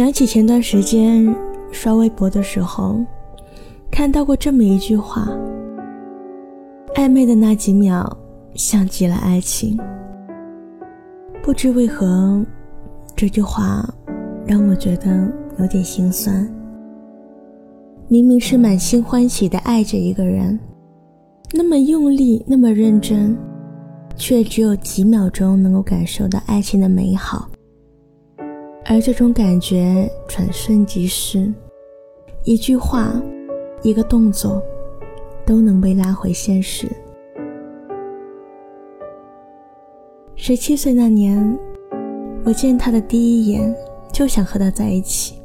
想起前段时间刷微博的时候，看到过这么一句话：“暧昧的那几秒，像极了爱情。”不知为何，这句话让我觉得有点心酸。明明是满心欢喜的爱着一个人，那么用力，那么认真，却只有几秒钟能够感受到爱情的美好。而这种感觉转瞬即逝，一句话，一个动作，都能被拉回现实。十七岁那年，我见他的第一眼就想和他在一起，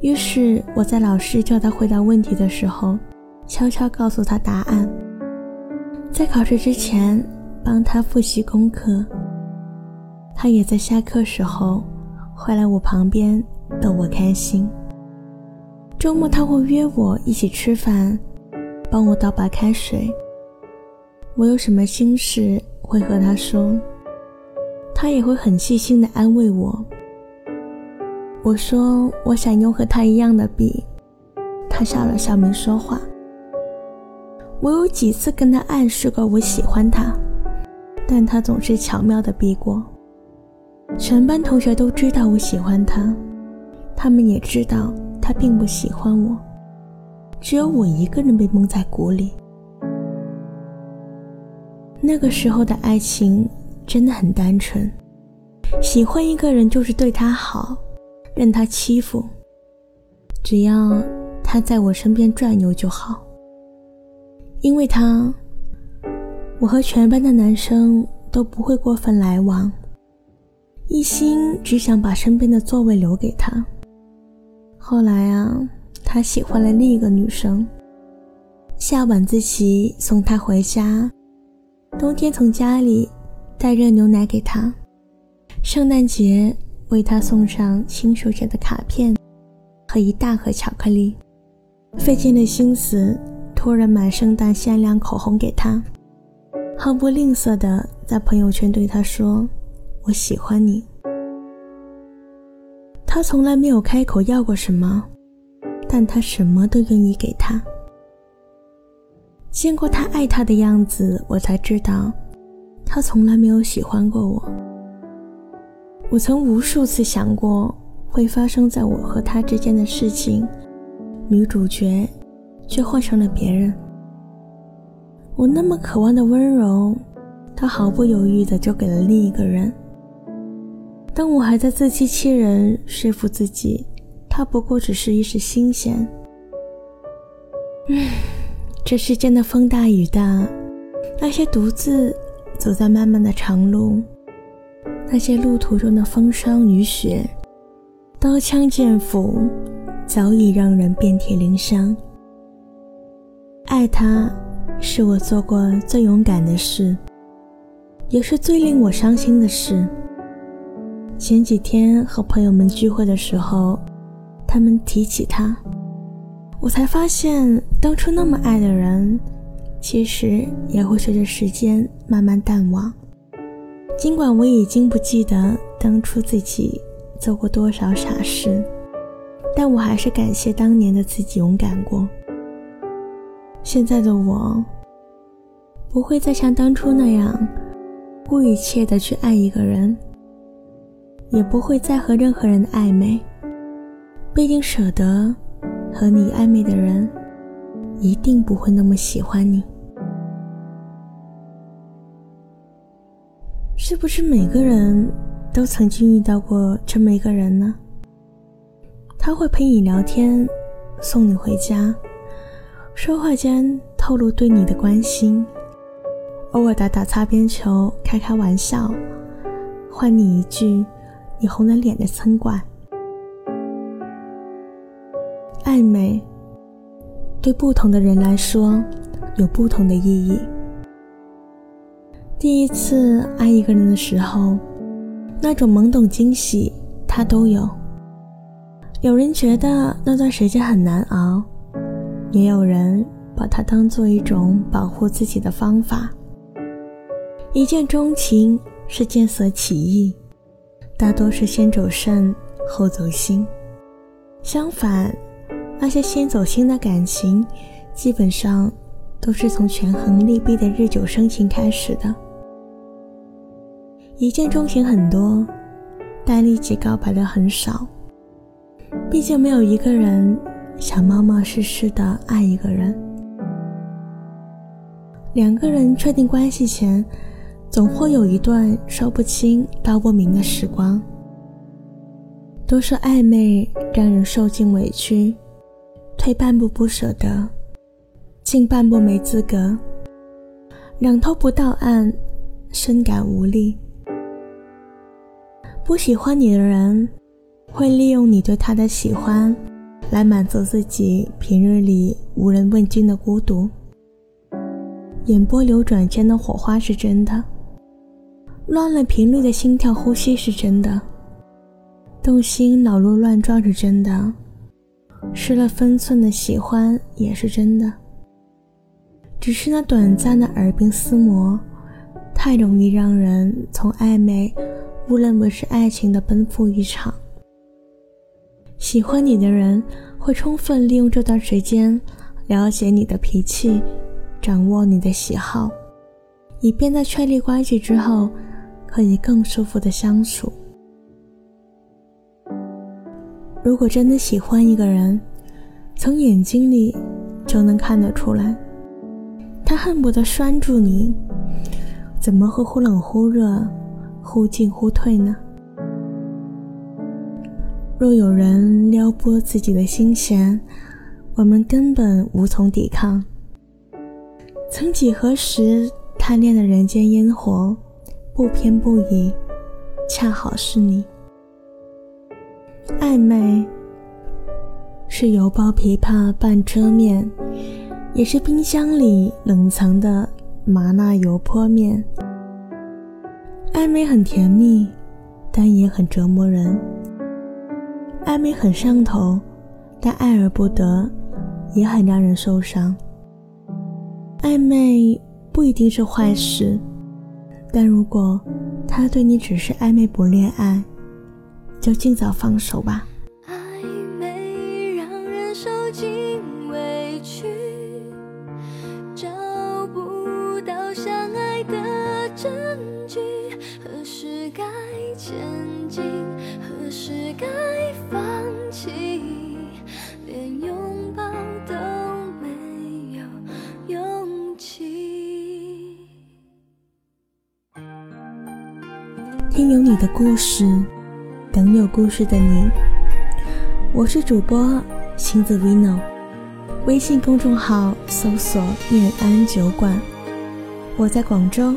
于是我在老师叫他回答问题的时候，悄悄告诉他答案，在考试之前帮他复习功课。他也在下课时候。会来我旁边逗我开心。周末他会约我一起吃饭，帮我倒白开水。我有什么心事会和他说，他也会很细心的安慰我。我说我想用和他一样的笔，他笑了笑没说话。我有几次跟他暗示过我喜欢他，但他总是巧妙的避过。全班同学都知道我喜欢他，他们也知道他并不喜欢我，只有我一个人被蒙在鼓里。那个时候的爱情真的很单纯，喜欢一个人就是对他好，任他欺负，只要他在我身边转悠就好。因为他，我和全班的男生都不会过分来往。一心只想把身边的座位留给他。后来啊，他喜欢了另一个女生。下晚自习送他回家，冬天从家里带热牛奶给他，圣诞节为他送上亲手写的卡片和一大盒巧克力，费尽了心思托人买圣诞限量口红给他，毫不吝啬的在朋友圈对他说。我喜欢你。他从来没有开口要过什么，但他什么都愿意给他。见过他爱他的样子，我才知道，他从来没有喜欢过我。我曾无数次想过会发生在我和他之间的事情，女主角却换成了别人。我那么渴望的温柔，他毫不犹豫的就给了另一个人。当我还在自欺欺人，说服自己，他不过只是一时新鲜。嗯，这世间的风大雨大，那些独自走在漫漫的长路，那些路途中的风霜雨雪，刀枪剑斧，早已让人遍体鳞伤。爱他，是我做过最勇敢的事，也是最令我伤心的事。前几天和朋友们聚会的时候，他们提起他，我才发现当初那么爱的人，其实也会随着时间慢慢淡忘。尽管我已经不记得当初自己做过多少傻事，但我还是感谢当年的自己勇敢过。现在的我，不会再像当初那样，顾一切的去爱一个人。也不会再和任何人暧昧，毕竟舍得和你暧昧的人，一定不会那么喜欢你。是不是每个人都曾经遇到过这么一个人呢？他会陪你聊天，送你回家，说话间透露对你的关心，偶尔打打擦边球，开开玩笑，换你一句。你红了脸的餐馆，暧昧对不同的人来说有不同的意义。第一次爱一个人的时候，那种懵懂惊喜他都有。有人觉得那段时间很难熬，也有人把它当做一种保护自己的方法。一见钟情是见色起意。大多是先走肾后走心。相反，那些先走心的感情，基本上都是从权衡利弊的日久生情开始的。一见钟情很多，但立即告白的很少。毕竟没有一个人想冒冒失失的爱一个人。两个人确定关系前，总会有一段说不清道不明的时光。都说暧昧让人受尽委屈，退半步不舍得，进半步没资格，两头不到岸，深感无力。不喜欢你的人，会利用你对他的喜欢，来满足自己平日里无人问津的孤独。眼波流转间的火花是真的，乱了频率的心跳呼吸是真的，动心脑路乱撞是真的，失了分寸的喜欢也是真的。只是那短暂的耳鬓厮磨，太容易让人从暧昧。误认为是爱情的奔赴一场。喜欢你的人会充分利用这段时间，了解你的脾气，掌握你的喜好，以便在确立关系之后，可以更舒服的相处。如果真的喜欢一个人，从眼睛里就能看得出来，他恨不得拴住你，怎么会忽冷忽热？忽进忽退呢？若有人撩拨自己的心弦，我们根本无从抵抗。曾几何时，贪恋的人间烟火，不偏不倚，恰好是你。暧昧是油包琵琶半遮面，也是冰箱里冷藏的麻辣油泼面。暧昧很甜蜜，但也很折磨人。暧昧很上头，但爱而不得，也很让人受伤。暧昧不一定是坏事，但如果他对你只是暧昧不恋爱就尽早放手吧。暧昧让人受尽委屈找不到相爱的证据何时该前进何时该放听有你的故事，等有故事的你。我是主播星子 Vino，微信公众号搜索“念安酒馆”。我在广州，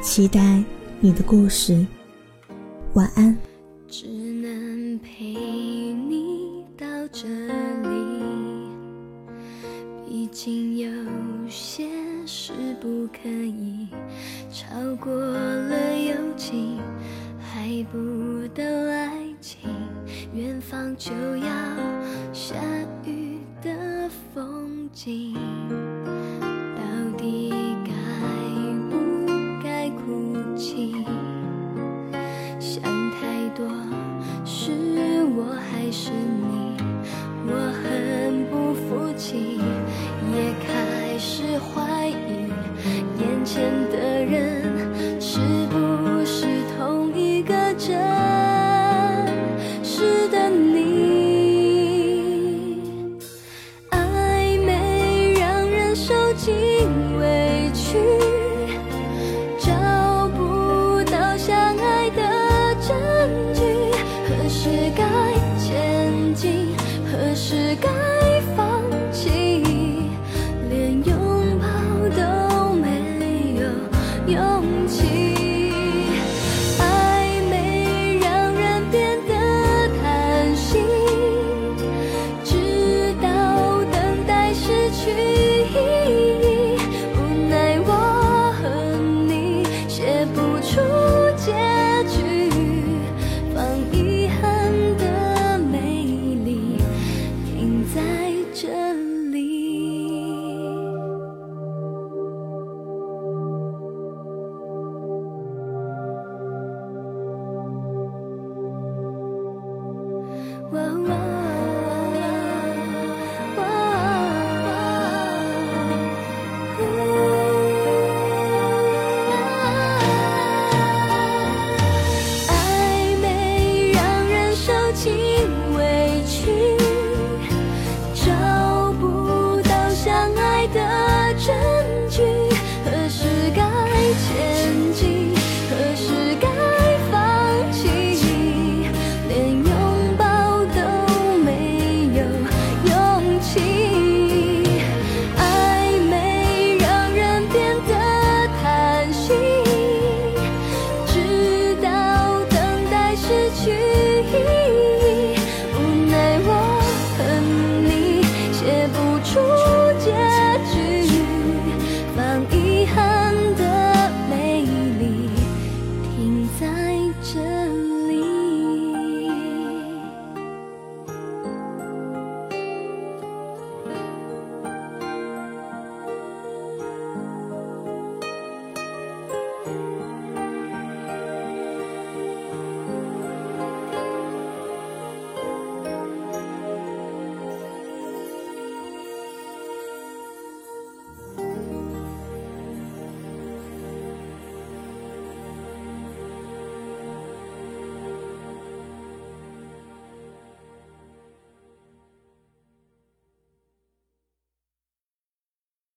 期待你的故事。晚安。只能陪你到这里，毕竟有些是不可以超过了友情。还不到爱情，远方就要下雨的风景，到底该不该哭泣？空气。